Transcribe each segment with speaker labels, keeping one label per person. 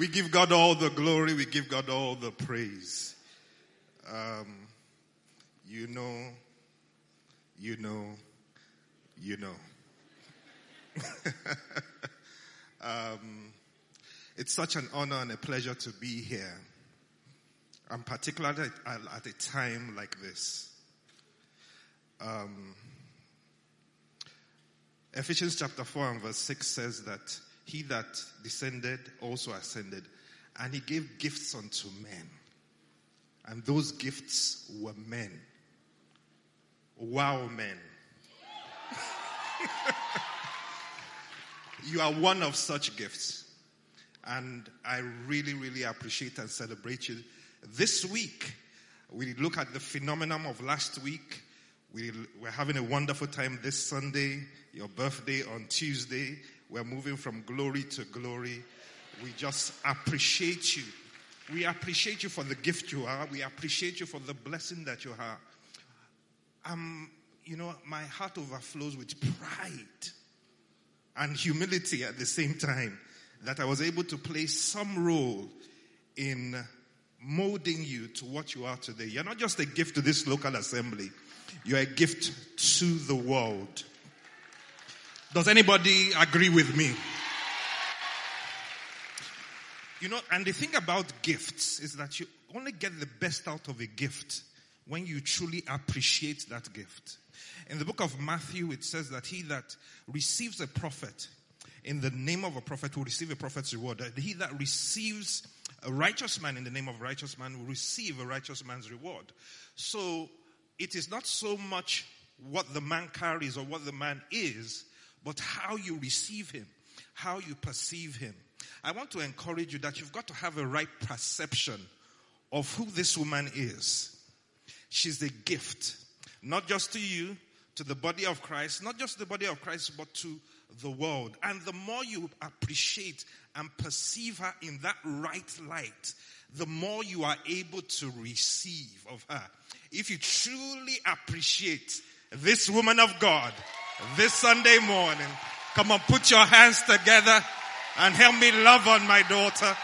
Speaker 1: We give God all the glory. We give God all the praise. Um, you know, you know, you know. um, it's such an honor and a pleasure to be here. And particularly at, at a time like this. Um, Ephesians chapter 4 and verse 6 says that he that descended also ascended, and he gave gifts unto men. And those gifts were men. Wow, men. you are one of such gifts. And I really, really appreciate and celebrate you. This week, we look at the phenomenon of last week. We, we're having a wonderful time this Sunday, your birthday on Tuesday. We're moving from glory to glory. We just appreciate you. We appreciate you for the gift you are. We appreciate you for the blessing that you are. Um, you know, my heart overflows with pride and humility at the same time that I was able to play some role in molding you to what you are today. You're not just a gift to this local assembly, you're a gift to the world. Does anybody agree with me? You know, and the thing about gifts is that you only get the best out of a gift when you truly appreciate that gift. In the book of Matthew, it says that he that receives a prophet in the name of a prophet will receive a prophet's reward. He that receives a righteous man in the name of a righteous man will receive a righteous man's reward. So it is not so much what the man carries or what the man is, but how you receive him, how you perceive him. I want to encourage you that you've got to have a right perception of who this woman is. She's a gift, not just to you, to the body of Christ, not just the body of Christ, but to the world. And the more you appreciate and perceive her in that right light, the more you are able to receive of her. If you truly appreciate this woman of God this Sunday morning, come on, put your hands together and help me love on my daughter.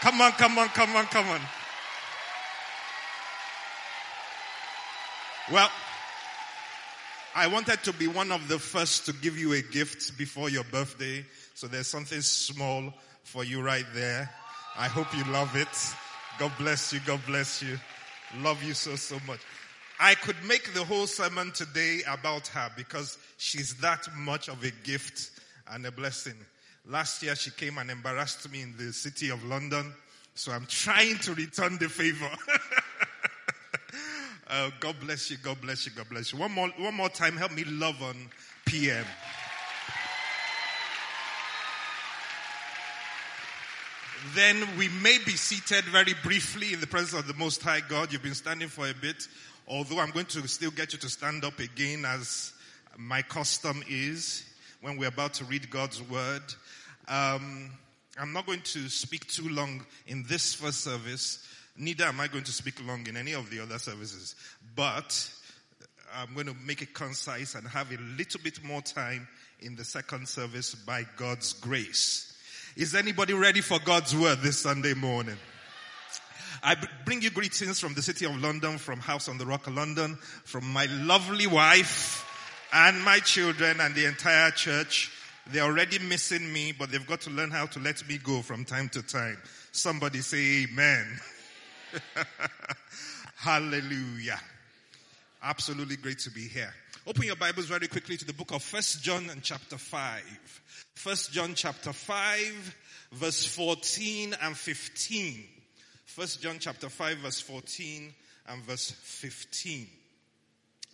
Speaker 1: Come on, come on, come on, come on. Well, I wanted to be one of the first to give you a gift before your birthday. So there's something small for you right there. I hope you love it. God bless you. God bless you. Love you so, so much. I could make the whole sermon today about her because she's that much of a gift and a blessing. Last year she came and embarrassed me in the city of London. So I'm trying to return the favor. uh, God bless you. God bless you. God bless you. One more, one more time. Help me love on PM. Then we may be seated very briefly in the presence of the Most High God. You've been standing for a bit, although I'm going to still get you to stand up again as my custom is when we're about to read God's word. Um, I'm not going to speak too long in this first service. Neither am I going to speak long in any of the other services. But I'm going to make it concise and have a little bit more time in the second service by God's grace. Is anybody ready for God's word this Sunday morning? I bring you greetings from the city of London, from House on the Rock, of London, from my lovely wife and my children and the entire church. They're already missing me, but they've got to learn how to let me go from time to time. Somebody say amen. Hallelujah. Absolutely great to be here. Open your Bibles very quickly to the book of First John and chapter 5. First John chapter 5 verse 14 and 15. First John chapter 5 verse 14 and verse 15.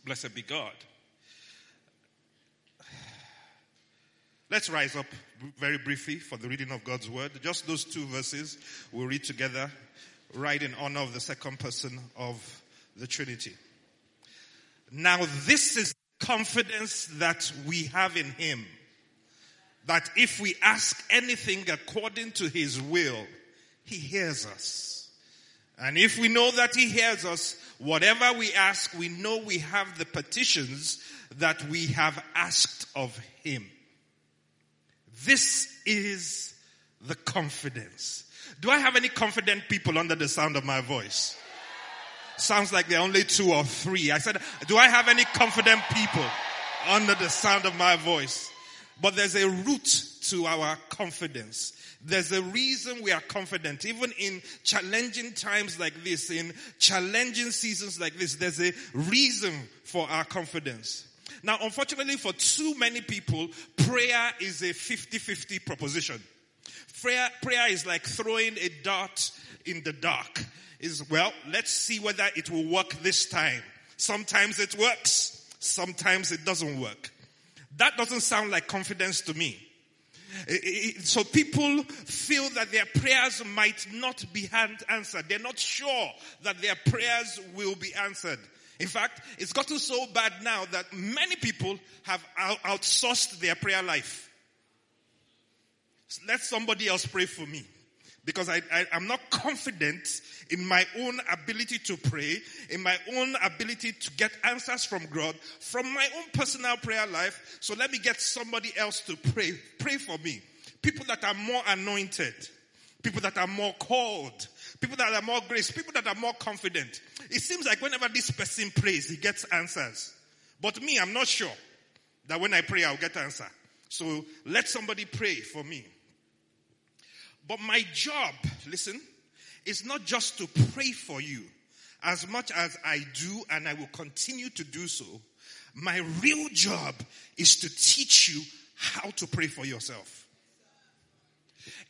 Speaker 1: Blessed be God. Let's rise up very briefly for the reading of God's word. Just those two verses we'll read together, right in honor of the second person of the Trinity. Now this is confidence that we have in Him. That if we ask anything according to His will, He hears us. And if we know that He hears us, whatever we ask, we know we have the petitions that we have asked of Him. This is the confidence. Do I have any confident people under the sound of my voice? Sounds like there are only two or three. I said, do I have any confident people under the sound of my voice? But there's a root to our confidence. There's a reason we are confident. Even in challenging times like this, in challenging seasons like this, there's a reason for our confidence. Now, unfortunately for too many people, prayer is a 50-50 proposition. Prayer, prayer is like throwing a dart in the dark. Is well, let's see whether it will work this time. Sometimes it works, sometimes it doesn't work. That doesn't sound like confidence to me. Eh, eh, eh, so people feel that their prayers might not be answered. They're not sure that their prayers will be answered. In fact, it's gotten so bad now that many people have outsourced their prayer life. Let somebody else pray for me. Because I, I, am not confident in my own ability to pray, in my own ability to get answers from God, from my own personal prayer life. So let me get somebody else to pray. Pray for me. People that are more anointed. People that are more called. People that are more grace. People that are more confident. It seems like whenever this person prays, he gets answers. But me, I'm not sure that when I pray, I'll get answer. So let somebody pray for me. But my job, listen, is not just to pray for you as much as I do and I will continue to do so. My real job is to teach you how to pray for yourself.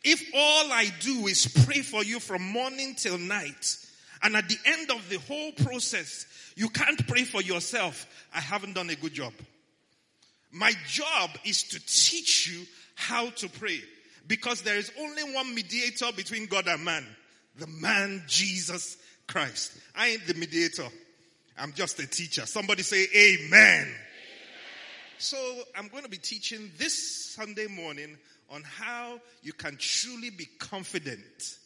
Speaker 1: If all I do is pray for you from morning till night, and at the end of the whole process, you can't pray for yourself, I haven't done a good job. My job is to teach you how to pray. Because there is only one mediator between God and man. The man Jesus Christ. I ain't the mediator. I'm just a teacher. Somebody say amen. amen. So I'm going to be teaching this Sunday morning on how you can truly be confident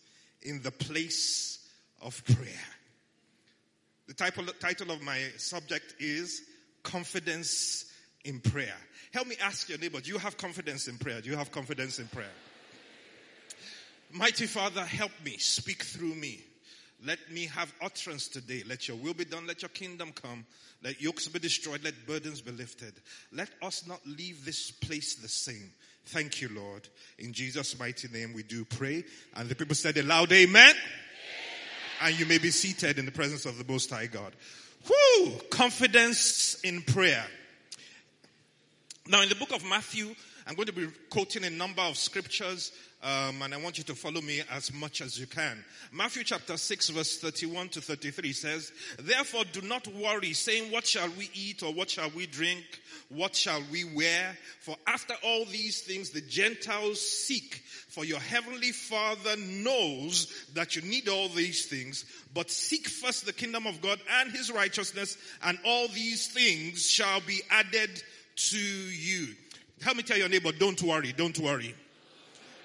Speaker 1: in the place of prayer. The title, title of my subject is Confidence in Prayer. Help me ask your neighbor, do you have confidence in prayer? Do you have confidence in prayer? Mighty Father, help me, speak through me. Let me have utterance today. Let your will be done. Let your kingdom come. Let yokes be destroyed. Let burdens be lifted. Let us not leave this place the same. Thank you, Lord. In Jesus' mighty name we do pray. And the people said a loud amen. amen. And you may be seated in the presence of the Most High God. Whoo! Confidence in prayer. Now in the book of Matthew, I'm going to be quoting a number of scriptures um, and I want you to follow me as much as you can. Matthew chapter 6 verse 31 to 33 says, Therefore do not worry saying, what shall we eat or what shall we drink? What shall we wear? For after all these things the Gentiles seek. For your heavenly Father knows that you need all these things. But seek first the kingdom of God and his righteousness and all these things shall be added to you. Help me tell your neighbor, don't worry, don't worry.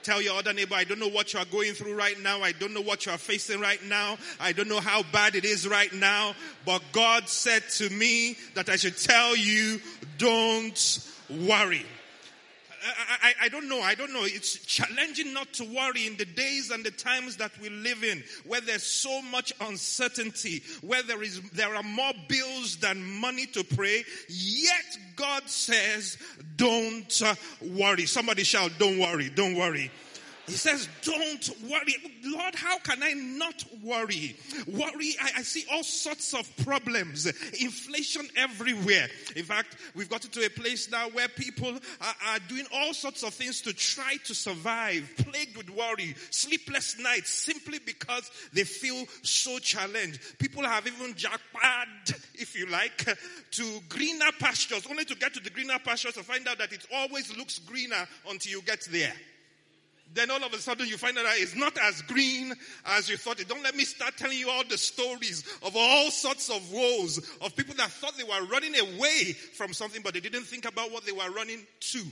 Speaker 1: Tell your other neighbor, I don't know what you are going through right now. I don't know what you are facing right now. I don't know how bad it is right now. But God said to me that I should tell you, don't worry. I, I, I, don't know. I don't know. It's challenging not to worry in the days and the times that we live in, where there's so much uncertainty, where there is there are more bills than money to pray. Yet God says, "Don't uh, worry." Somebody shout, "Don't worry! Don't worry!" He says, Don't worry. Lord, how can I not worry? Worry, I, I, see all sorts of problems, inflation everywhere. In fact, we've gotten to a place now where people are, are doing all sorts of things to try to survive, plagued with worry, sleepless nights, simply because they feel so challenged. People have even japa, if you like, to greener pastures, only to get to the greener pastures to find out that it always looks greener until you get there then all of a sudden you find out it's not as green as you thought it. Don't let me start telling you all the stories of all sorts of woes of people that thought they were running away from something, but they didn't think about what they were running to.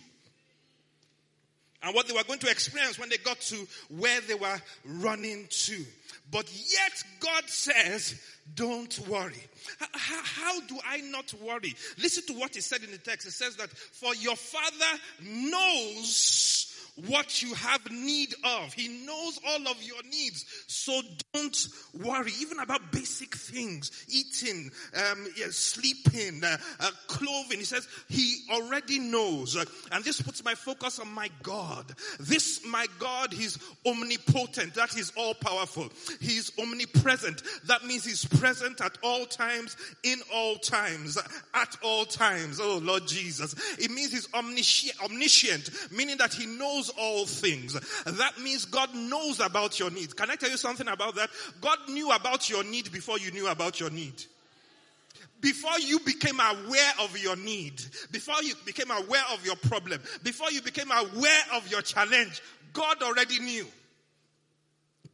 Speaker 1: And what they were going to experience when they got to where they were running to. But yet God says, don't worry. How, how, do I not worry? Listen to what he said in the text. It says that for your father knows what you have need of. He knows all of your needs. So don't worry, even about basic things, eating, um, sleeping, uh, uh, clothing. He says he already knows. and this puts my focus on my God. This, my God, he's omnipotent. That is all powerful. He's omnipresent. That means he's present at all times, in all times, at all times. Oh Lord Jesus. It means he's omniscient, meaning that he knows all things. That means God knows about your needs. Can I tell you something about that? God knew about your need before you knew about your need before you became aware of your need, before you became aware of your problem, before you became aware of your challenge, God already knew.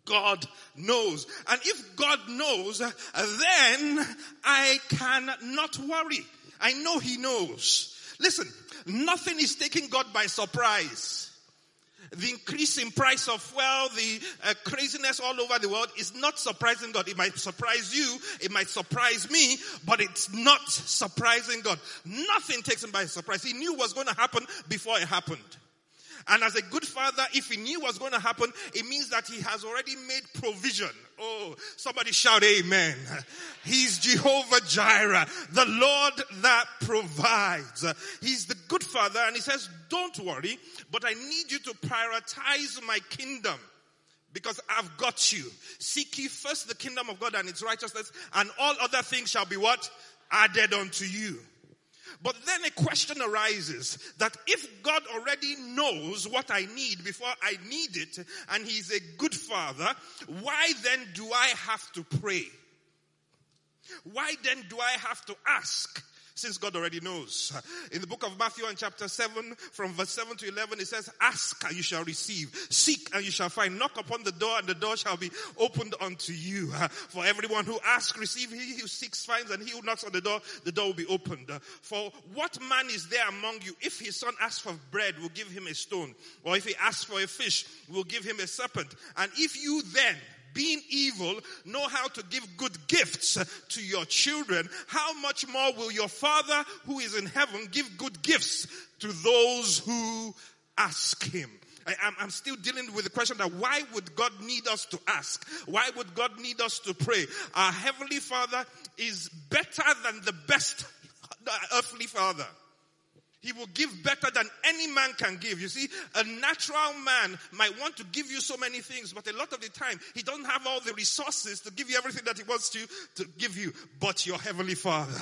Speaker 1: God knows. And if God knows, then I can not worry. I know He knows. Listen, nothing is taking God by surprise. The increase in price of fuel, the uh, craziness all over the world is not surprising God. It might surprise you, it might surprise me, but it's not surprising God. Nothing takes him by surprise. He knew what's going to happen before it happened. And as a good father, if he knew what's going to happen, it means that he has already made provision. Oh, somebody shout amen. He's Jehovah Jireh, the Lord that provides. He's the good father and he says, don't worry, but I need you to prioritize my kingdom because I've got you. Seek ye first the kingdom of God and its righteousness and all other things shall be what? Added unto you. But then a question arises that if God already knows what I need before I need it, and He's a good Father, why then do I have to pray? Why then do I have to ask? Since God already knows. In the book of Matthew and chapter 7 from verse 7 to 11 it says, ask and you shall receive, seek and you shall find, knock upon the door and the door shall be opened unto you. For everyone who asks, receive, he who seeks finds and he who knocks on the door, the door will be opened. For what man is there among you if his son asks for bread, will give him a stone, or if he asks for a fish, will give him a serpent. And if you then, being evil, know how to give good gifts to your children, how much more will your Father who is in heaven give good gifts to those who ask him? I, am still dealing with the question that why would God need us to ask? Why would God need us to pray? Our Heavenly Father is better than the best earthly father. He will give better than any man can give. You see, a natural man might want to give you so many things, but a lot of the time, he doesn't have all the resources to give you everything that he wants to, to give you. But your heavenly father,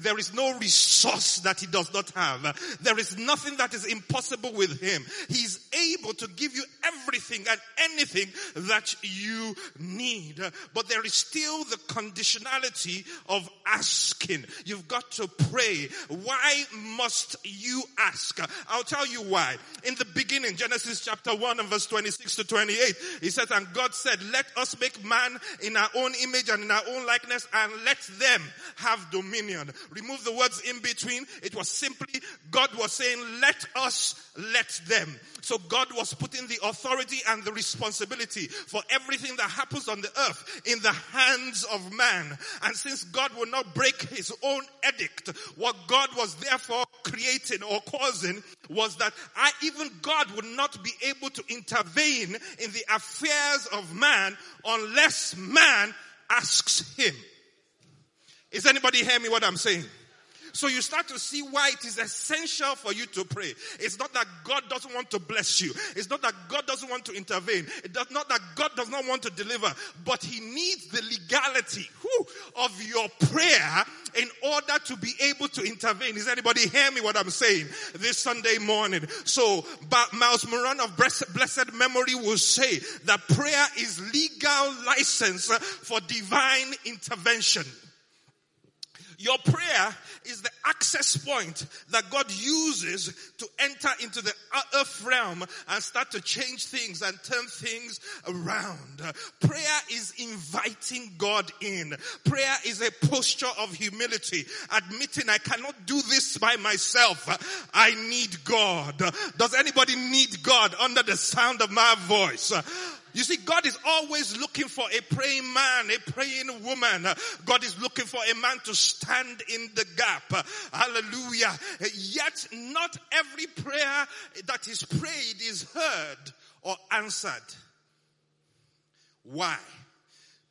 Speaker 1: there is no resource that he does not have. There is nothing that is impossible with him. He's able to give you everything and anything that you need. But there is still the conditionality of asking. You've got to pray. Why must you you ask? I'll tell you why. In the beginning, Genesis chapter 1 and verse 26 to 28, he says, and God said, let us make man in our own image and in our own likeness and let them have dominion. Remove the words in between. It was simply God was saying, let us let them. So God was putting the authority and the responsibility for everything that happens on the earth in the hands of man. And since God will not break his own edict, what God was therefore creating or causing was that I, even God would not be able to intervene in the affairs of man unless man asks him. Is anybody hear me what I'm saying? So you start to see why it is essential for you to pray. It's not that God doesn't want to bless you. It's not that God doesn't want to intervene. It's not that God does not want to deliver, but He needs the legality of your prayer in order to be able to intervene. Is anybody hear me what I'm saying this Sunday morning? So, Myles Munroe of blessed memory will say that prayer is legal license for divine intervention. Your prayer is the access point that God uses to enter into the earth realm and start to change things and turn things around. Prayer is inviting God in. Prayer is a posture of humility, admitting I cannot do this by myself. I need God. Does anybody need God under the sound of my voice? You see, God is always looking for a praying man, a praying woman. God is looking for a man to stand in the gap. Hallelujah. Yet not every prayer that is prayed is heard or answered. Why?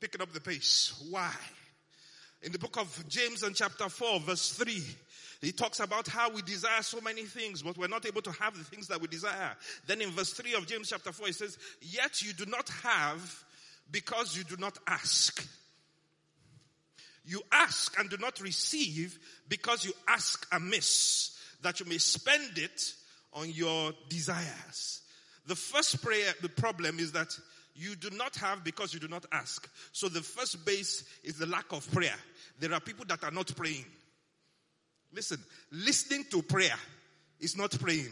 Speaker 1: Picking up the pace. Why? In the book of James and chapter 4 verse 3, he talks about how we desire so many things, but we're not able to have the things that we desire. Then in verse 3 of James chapter 4, he says, Yet you do not have because you do not ask. You ask and do not receive because you ask amiss, that you may spend it on your desires. The first prayer, the problem is that you do not have because you do not ask. So the first base is the lack of prayer. There are people that are not praying. Listen, listening to prayer is not praying.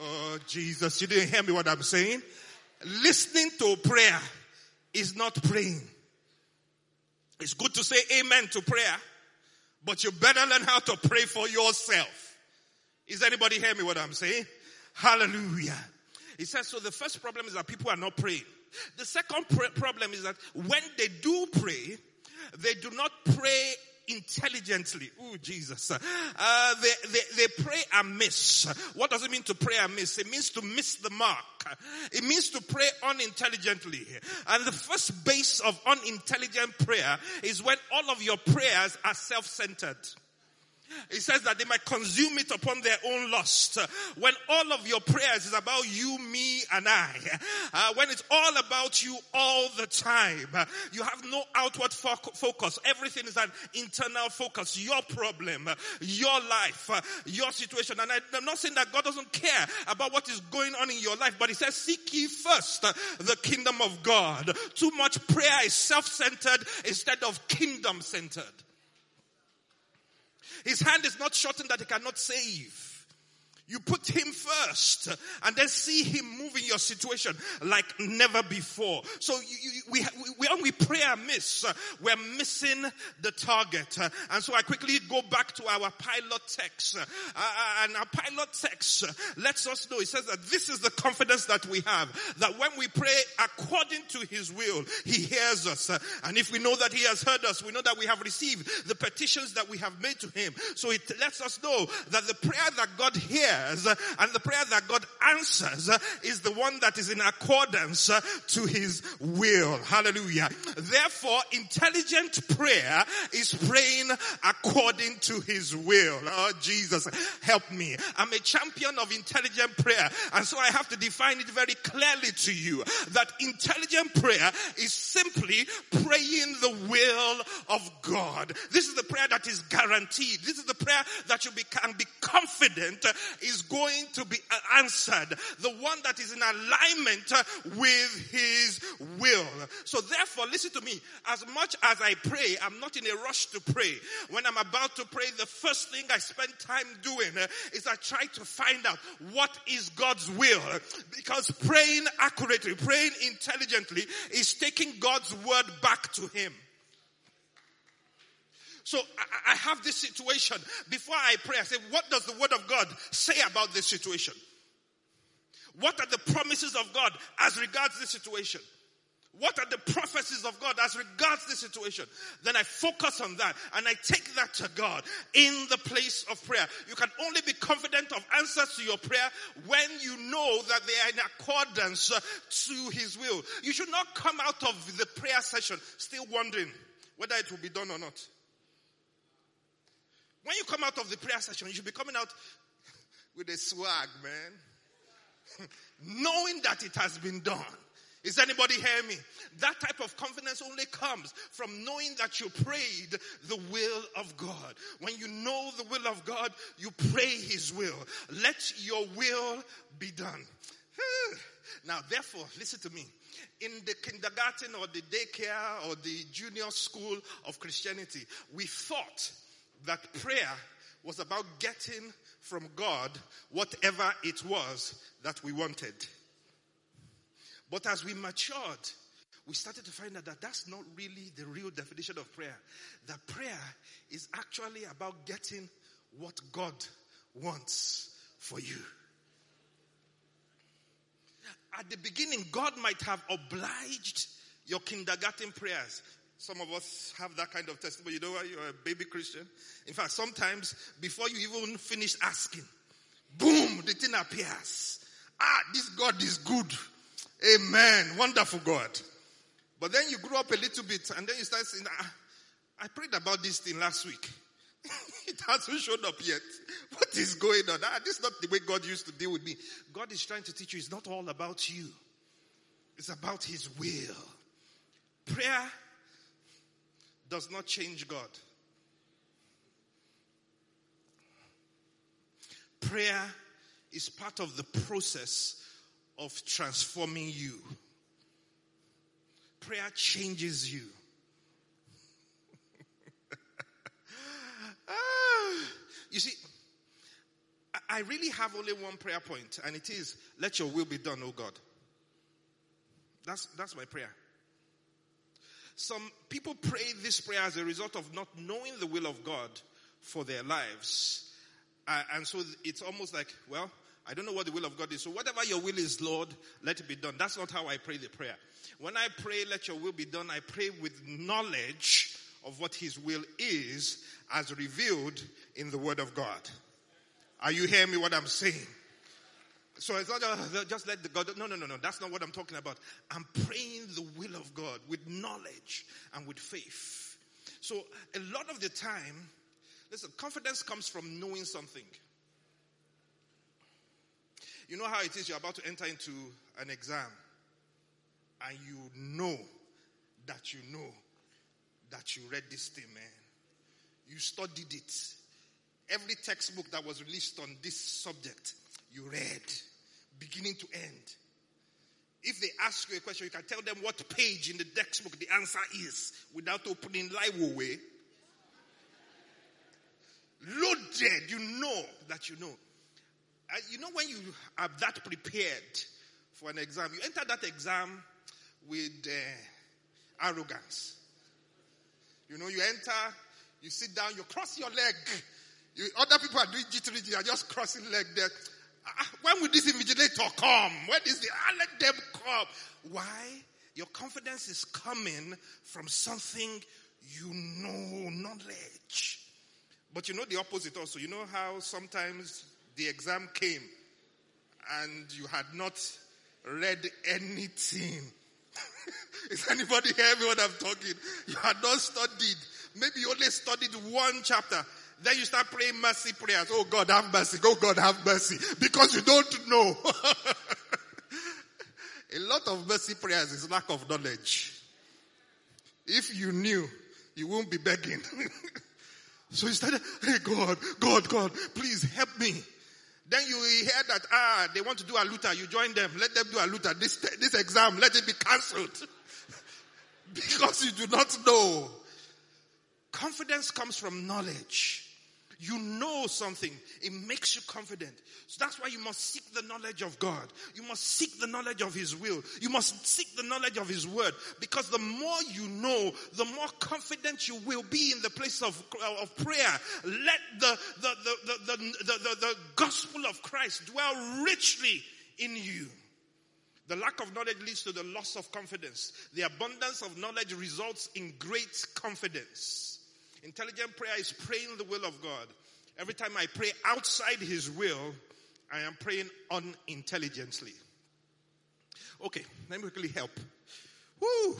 Speaker 1: Oh, Jesus, you didn't hear me what I'm saying? Listening to prayer is not praying. It's good to say amen to prayer, but you better learn how to pray for yourself. Is anybody hear me what I'm saying? Hallelujah. He says, so the first problem is that people are not praying. The second pr- problem is that when they do pray, they do not pray intelligently. Oh, Jesus. Uh, they, they, they pray amiss. What does it mean to pray amiss? It means to miss the mark. It means to pray unintelligently. And the first base of unintelligent prayer is when all of your prayers are self-centered. He says that they might consume it upon their own lust. When all of your prayers is about you, me, and I. Uh, when it's all about you all the time. You have no outward fo- focus. Everything is an internal focus. Your problem, your life, your situation. And I, am not saying that God doesn't care about what is going on in your life, but he says, seek ye first the kingdom of God. Too much prayer is self-centered instead of kingdom-centered. His hand is not shortened that he cannot save. You put him first and then see him move in your situation like never before. So you, you, we, we, when we pray amiss, we're missing the target. And so I quickly go back to our pilot text. Uh, uh, and our pilot text lets us know, it says that this is the confidence that we have. That when we pray according to his will, he hears us. And if we know that he has heard us, we know that we have received the petitions that we have made to him. So it lets us know that the prayer that God hears Uh, and the prayer that God answers uh, is the one that is in accordance uh, to his will. Hallelujah. Therefore, intelligent prayer is praying according to his will. Oh, Jesus, help me. I'm a champion of intelligent prayer. And so I have to define it very clearly to you that intelligent prayer is simply praying the will of God. This is the prayer that is guaranteed. This is the prayer that you be, can be confident is going to be answered. The one that is in alignment uh, with his will. So therefore, listen to me. As much as I pray, I'm not in a rush to pray. When I'm about to pray, the first thing I spend time doing uh, is I try to find out what is God's will. Because praying accurately, praying intelligently is taking God's word back to him. So I, I have this situation. Before I pray, I say, what does the word of God say about this situation? What are the promises of God as regards this situation? What are the prophecies of God as regards this situation? Then I focus on that and I take that to God in the place of prayer. You can only be confident of answers to your prayer when you know that they are in accordance to His will. You should not come out of the prayer session still wondering whether it will be done or not. When you come out of the prayer session, you should be coming out with a swag, man. Knowing that it has been done. Is anybody hear me? That type of confidence only comes from knowing that you prayed the will of God. When you know the will of God, you pray His will. Let your will be done. Now, therefore, listen to me. In the kindergarten or the daycare or the junior school of Christianity, we thought that prayer was about getting from God whatever it was that we wanted. But as we matured, we started to find out that that's not really the real definition of prayer. That prayer is actually about getting what God wants for you. at the beginning, God might have obliged your kindergarten prayers. Some of us have that kind of testimony. You know why you're a baby Christian? In fact, sometimes before you even finish asking, boom, the thing appears. Ah, this God is good. Amen. Wonderful God. But then you grow up a little bit and then you start saying, ah, I prayed about this thing last week. it hasn't shown up yet. What is going on? Ah, this is not the way God used to deal with me. God is trying to teach you it's not all about you. It's about His will. Prayer does not change God. Prayer is part of the process of transforming you. Prayer changes you. ah, you see, I really have only one prayer point, and it is, let your will be done, oh God. That's, that's my prayer. Some people pray this prayer as a result of not knowing the will of God for their lives. Uh, and so it's almost like, well, I don't know what the will of God is. So whatever your will is, Lord, let it be done. That's not how I pray the prayer. When I pray, let your will be done, I pray with knowledge of what his will is as revealed in the word of God. Are you hearing me what I'm saying? So it's not just let the God. No, no, no, no. That's not what I'm talking about. I'm praying the will of God with knowledge and with faith. So a lot of the time, listen, confidence comes from knowing something. You know how it is you're about to enter into an exam and you know that you know that you read this thing, man. You studied it. Every textbook that was released on this subject, you read beginning to end. If they ask you a question, you can tell them what page in the textbook the answer is without opening live way. Loaded, you know that you know. Uh, you know when you are that prepared for an exam, you enter that exam with uh, arrogance. You know, you enter, you sit down, you cross your leg. You, other people are doing jittery, you are just crossing leg there. Ah, when will this invigilator come? When is the, ah, let them come. Why? Your confidence is coming from something you know, knowledge. But you know the opposite also. You know how sometimes the exam came and you had not read anything. is anybody hearing what I'm talking? You had not studied. Maybe you only studied one chapter. Then you start praying mercy prayers. Oh God, have mercy. Oh God, have mercy. Because you don't know. A lot of mercy prayers is lack of knowledge. If you knew, you won't be begging. so you started, hey God, God, God, please help me. Then you hear that, ah, they want to do aluta. You join them. Let them do aluta. This, this exam, let it be cancelled. because you do not know. Confidence comes from knowledge. You know something. It makes you confident. So that's why you must seek the knowledge of God. You must seek the knowledge of His will. You must seek the knowledge of His word. Because the more you know, the more confident you will be in the place of, uh, of prayer. Let the, the, the, the, the, the, the gospel of Christ dwell richly in you. The lack of knowledge leads to the loss of confidence. The abundance of knowledge results in great confidence. Intelligent prayer is praying the will of God. Every time I pray outside His will, I am praying unintelligently. Okay, let me quickly help. Woo!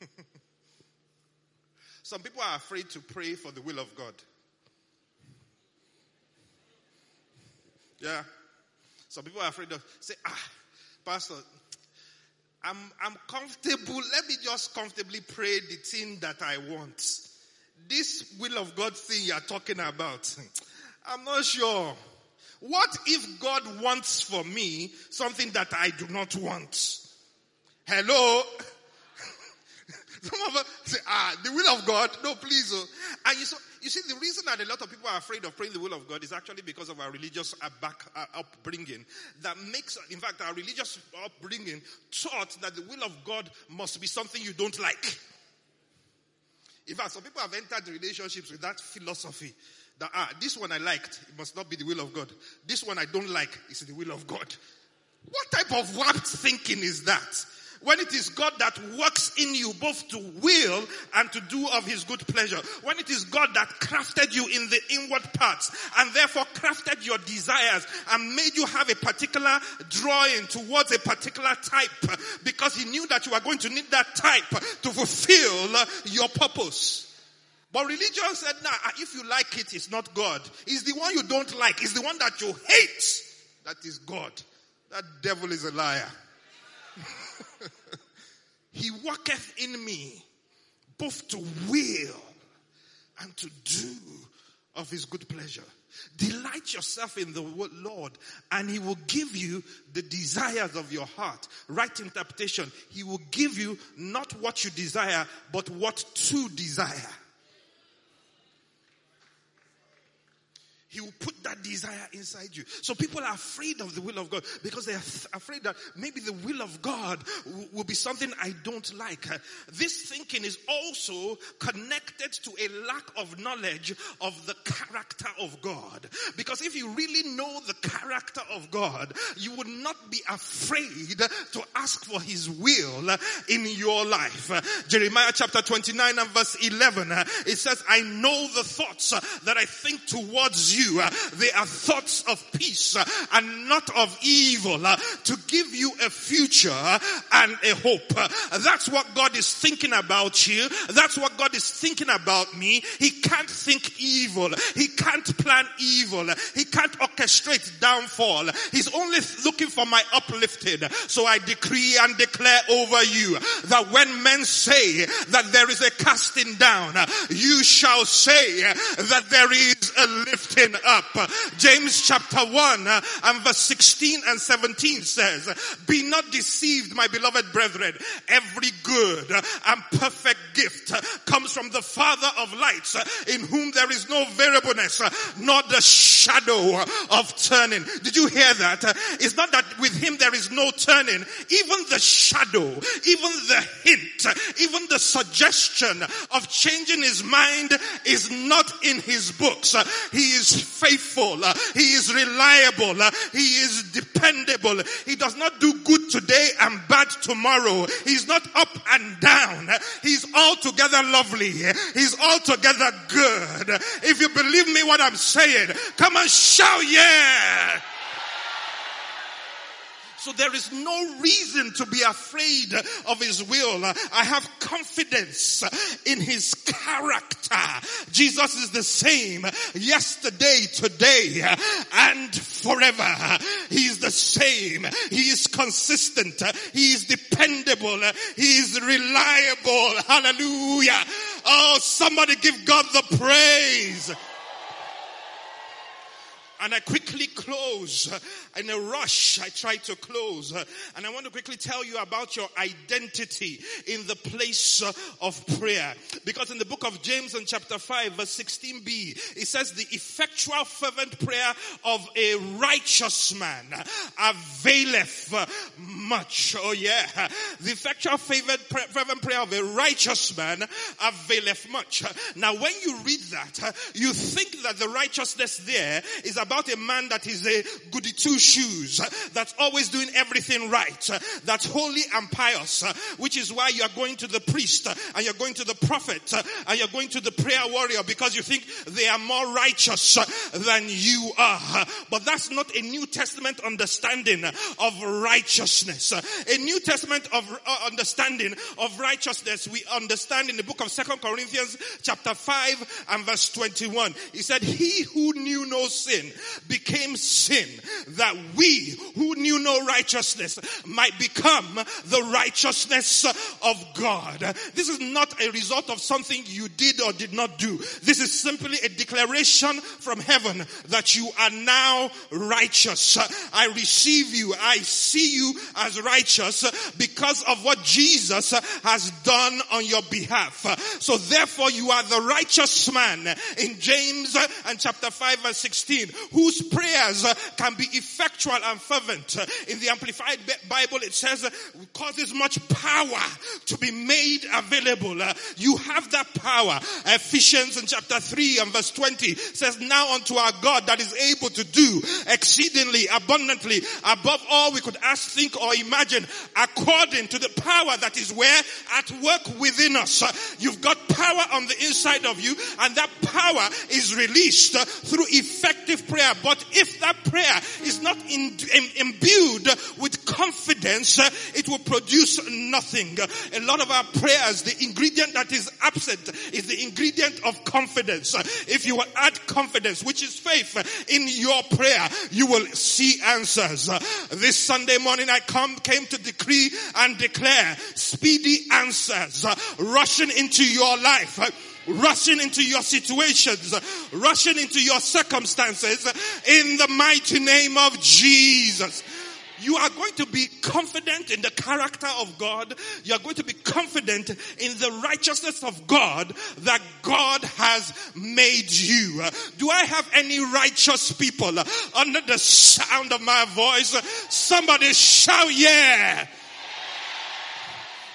Speaker 1: Some people are afraid to pray for the will of God. Yeah. Some people are afraid to say, ah, Pastor, I'm, I'm comfortable. Let me just comfortably pray the thing that I want. This will of God thing you're talking about, I'm not sure. What if God wants for me something that I do not want? Hello? Some of us say, ah, the will of God. No, please. Oh. And you, so, you see, the reason that a lot of people are afraid of praying the will of God is actually because of our religious uh, upbringing. That makes, in fact, our religious upbringing taught that the will of God must be something you don't like. In fact, some people have entered relationships with that philosophy that, ah, this one I liked, it must not be the will of God. This one I don't like, is the will of God. What type of warped thinking is that? When it is God that works in you both to will and to do of his good pleasure. When it is God that crafted you in the inward parts and therefore crafted your desires and made you have a particular drawing towards a particular type because he knew that you are going to need that type to fulfill your purpose. But religion said, nah, if you like it, it's not God. It's the one you don't like. It's the one that you hate. That is God. That devil is a liar. he worketh in me both to will and to do of his good pleasure. Delight yourself in the Lord and he will give you the desires of your heart. Right interpretation. He will give you not what you desire, but what to desire. He will put that desire inside you. So people are afraid of the will of God because they are afraid that maybe the will of God will be something I don't like. This thinking is also connected to a lack of knowledge of the character of God. Because if you really know the character of God, you would not be afraid to ask for his will in your life. Jeremiah chapter 29 and verse 11, it says, I know the thoughts that I think towards you you. Uh, they are thoughts of peace uh, and not of evil uh, to give you a future and a hope. That's what God is thinking about you. That's what God is thinking about me. He can't think evil. He can't plan evil. He can't orchestrate downfall. He's only looking for my uplifted. So I decree and declare over you that when men say that there is a casting down, you shall say that there is a lifting up. James chapter 1 uh, and verse 16 and 17 says, Be not deceived, my beloved brethren. Every good and perfect gift comes from the Father of lights, in whom there is no variableness, nor the shadow of turning. Did you hear that? It's not that with him there is no turning. Even the shadow, even the hint, even the suggestion of changing his mind is not in his books. He is faithful. Uh, he is reliable. Uh, he is dependable. He does not do good today and bad tomorrow. He's not up and down. Uh, he's altogether lovely. He's altogether good. If you believe me what I'm saying, come and shout yeah. So there is no reason to be afraid of his will. I have confidence in his character. Jesus is the same yesterday, today, and forever. He is the same. He is consistent. He is dependable. He is reliable. Hallelujah. Oh, somebody give God the praise. And I quickly close. In a rush, I try to close. And I want to quickly tell you about your identity in the place of prayer. Because in the book of James in chapter 5 verse 16b, it says the effectual fervent prayer of a righteous man availeth much. Oh yeah. The effectual fervent prayer of a righteous man availeth much. Now when you read that, you think that the righteousness there is about about a man that is a goody two shoes, that's always doing everything right, that's holy and pious, which is why you are going to the priest and you're going to the prophet and you're going to the prayer warrior because you think they are more righteous than you are. But that's not a New Testament understanding of righteousness. A New Testament of uh, understanding of righteousness we understand in the book of Second Corinthians chapter 5 and verse 21. He said, he who knew no sin became sin that we who knew no righteousness might become the righteousness of God. This is not a result of something you did or did not do. This is simply a declaration from heaven that you are now righteous. I receive you. I see you as righteous because of what Jesus has done on your behalf. So therefore you are the righteous man in James and chapter 5 verse 16 whose prayers can be effectual and fervent. In the Amplified Bible it says causes much power to be made available. You have that power. Ephesians in chapter 3 and verse 20 says now unto our God that is able to do exceedingly abundantly above all we could ask, think or imagine according to the power that is where at work within us. You've got power on the inside of you and that power is released through effective prayer. But if that prayer is not in, in, imbued with confidence, it will produce nothing. A lot of our prayers, the ingredient that is absent is the ingredient of confidence. If you add confidence, which is faith in your prayer, you will see answers. This Sunday morning I come, came to decree and declare speedy answers rushing into your life rushing into your situations, rushing into your circumstances in the mighty name of Jesus. You are going to be confident in the character of God. You are going to be confident in the righteousness of God that God has made you. Do I have any righteous people under the sound of my voice? Somebody shout yeah.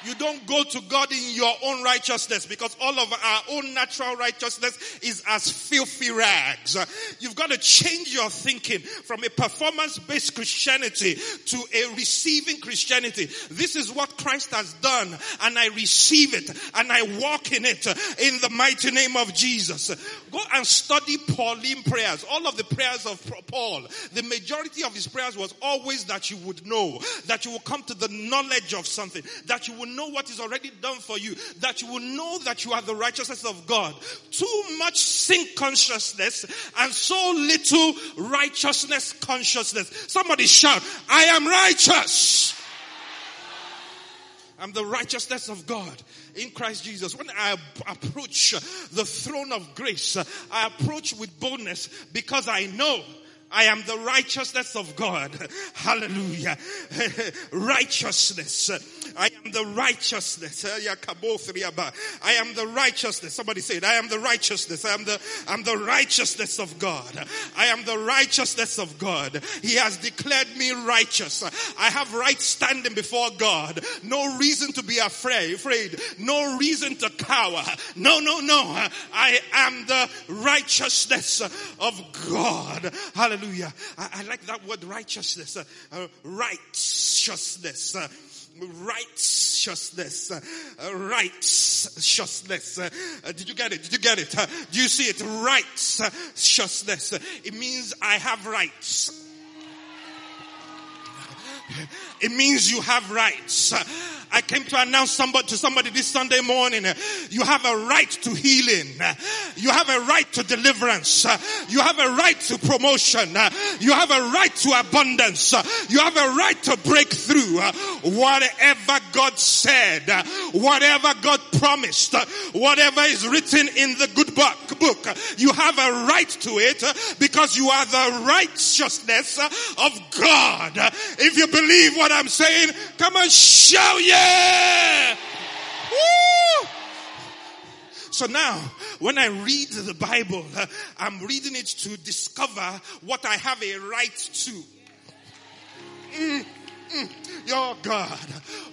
Speaker 1: You don't go to God in your own righteousness because all of our own natural righteousness is as filthy rags. You've got to change your thinking from a performance based Christianity to a receiving Christianity. This is what Christ has done and I receive it and I walk in it in the mighty name of Jesus. Go and study Pauline prayers. All of the prayers of Paul, the majority of his prayers was always that you would know, that you will come to the knowledge of something, that you will know what is already done for you, that you will know that you are the righteousness of God. Too much sin consciousness and so little righteousness consciousness. Somebody shout, I am righteous. I'm the righteousness of God in Christ Jesus. When I approach the throne of grace, I approach with boldness because I know I am the righteousness of God. Hallelujah. righteousness. I am the righteousness. Eh, I am the righteousness. Somebody say it. I am the righteousness. I am the, I'm the righteousness of God. I am the righteousness of God. He has declared me righteous. I have right standing before God. No reason to be afraid, afraid. No reason to cower. No, no, no. I am the righteousness of God. Hallelujah. I, I like that word righteousness. Uh, uh, righteousness. Uh, righteousness, uh, righteousness. Uh, did you get it? Did you get it? Uh, do you see it? Righteousness. It means I have rights. It means you have rights. I came to announce somebody to somebody this Sunday morning. You have a right to healing. You have a right to deliverance. You have a right to promotion. You have a right to abundance. You have a right to breakthrough. Whatever God said, whatever God promised, whatever is written in the good book, book, you have a right to it because you are the righteousness of God. If you believe what I'm saying, come and shout yeah. So now, when I read the Bible, uh, I'm reading it to discover what I have a right to. Mm, mm, your God.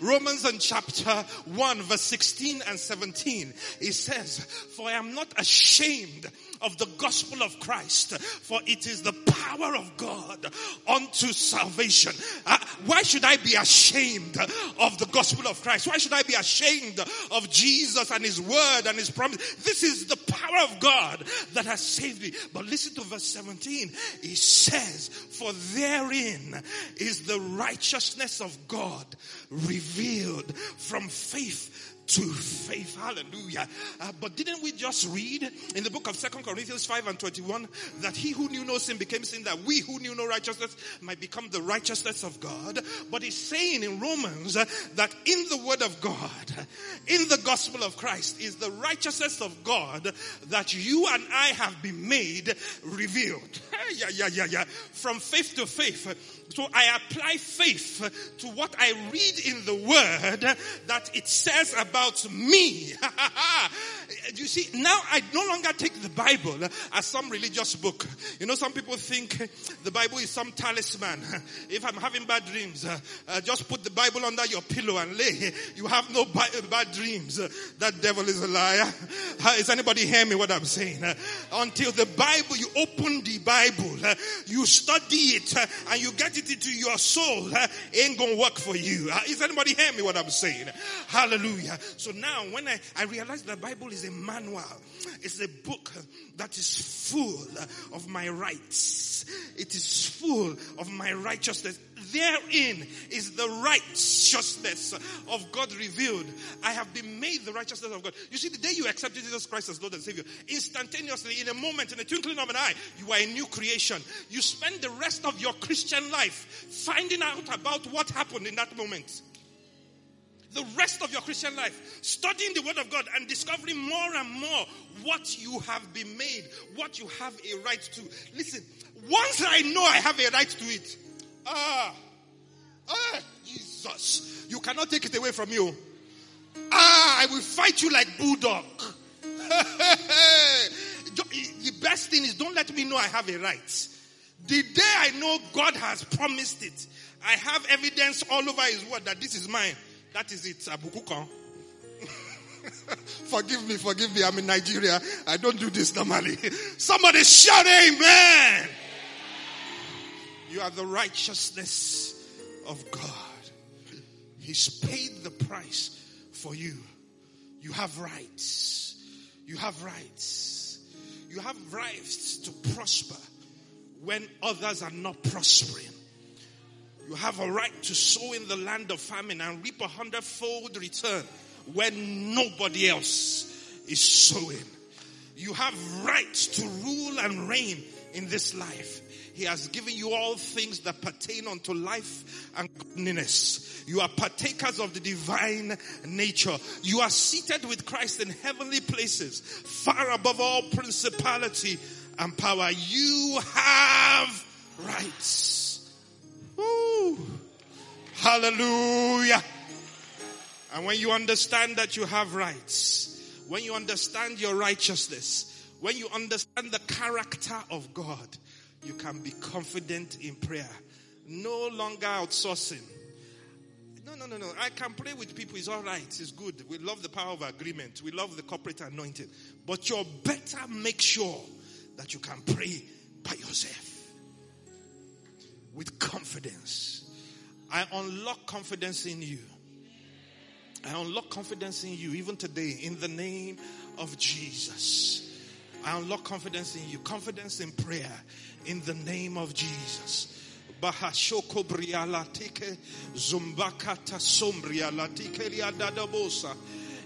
Speaker 1: Romans and chapter 1 verse 16 and 17. It says, for I am not ashamed of the gospel of Christ, for it is the power of God unto salvation. Uh, why should I be ashamed of the gospel of Christ? Why should I be ashamed of Jesus and his word and his promise? This is the power of God that has saved me. But listen to verse 17. It says, for therein is the righteousness of God revealed from faith to faith. Hallelujah. Uh, but didn't we just read in the book of Second Corinthians 5 and 21 that he who knew no sin became sin that we who knew no righteousness might become the righteousness of God? But he's saying in Romans uh, that in the word of God, in the gospel of Christ is the righteousness of God that you and I have been made revealed. yeah, yeah, yeah, yeah. From faith to faith So I apply faith to what I read in the word that it says about me. you see, now I no longer take the Bible as some religious book. You know, some people think the Bible is some talisman. If I'm having bad dreams, uh, just put the Bible under your pillow and lay. You have no bad dreams. That devil is a liar. Is anybody hear me what I'm saying? Until the Bible, you open the Bible, you study it, and you get it into your soul, ain't gonna work for you. Is anybody hear me what I'm saying? Hallelujah. So now when I, I realize the Bible is a manual, it's a book that is full of my rights. It is full of my righteousness therein is the righteousness of God revealed. I have been made the righteousness of God. You see, the day you accepted Jesus Christ as Lord and Savior, instantaneously, in a moment, in a twinkling of an eye, you are a new creation. You spend the rest of your Christian life finding out about what happened in that moment the rest of your Christian life, studying the Word of God and discovering more and more what you have been made, what you have a right to. Listen, once I know I have a right to it, Ah, ah, Jesus. You cannot take it away from you. Ah, I will fight you like bulldog. the best thing is don't let me know I have a right. The day I know God has promised it, I have evidence all over His word that this is mine. That is it. Abukukan. forgive me, forgive me. I'm in Nigeria. I don't do this normally. Somebody shout amen. You are the righteousness of God. He's paid the price for you. You have rights. You have rights. You have rights to prosper when others are not prospering. You have a right to sow in the land of famine and reap a hundredfold return when nobody else is sowing. You have rights to rule and reign in this life. He has given you all things that pertain unto life and godliness. You are partakers of the divine nature. You are seated with Christ in heavenly places, far above all principality and power. You have rights. Hallelujah. And when you understand that you have rights, when you understand your righteousness, when you understand the character of God, you can be confident in prayer. No longer outsourcing. No, no, no, no. I can pray with people. It's all right. It's good. We love the power of agreement. We love the corporate anointing. But you better make sure that you can pray by yourself with confidence. I unlock confidence in you. I unlock confidence in you even today in the name of Jesus. I unlock confidence in you, confidence in prayer in the name of Jesus. Bahashoko brialatike zumbakata sombria liadadabosa.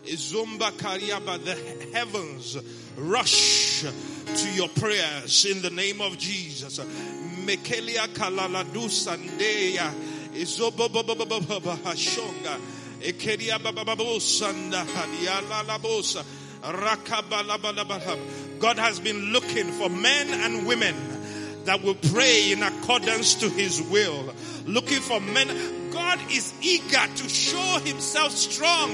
Speaker 1: Zumba kariaba, the heavens rush to your prayers in the name of Jesus. Mekelia God has been looking for men and women that will pray in accordance to his will. Looking for men. God is eager to show himself strong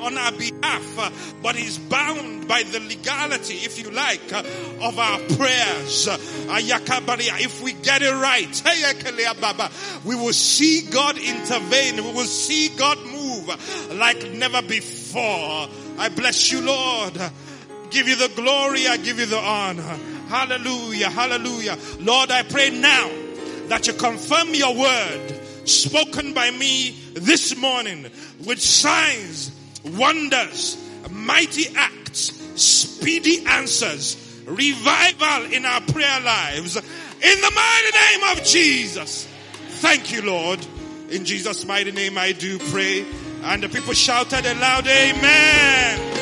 Speaker 1: on our behalf, but he's bound by the legality, if you like, of our prayers. If we get it right, we will see God intervene. We will see God move like never before. I bless you, Lord. Give you the glory. I give you the honor. Hallelujah. Hallelujah. Lord, I pray now that you confirm your word spoken by me this morning with signs, wonders, mighty acts, speedy answers, revival in our prayer lives. In the mighty name of Jesus. Thank you, Lord. In Jesus' mighty name I do pray. And the people shouted aloud, Amen.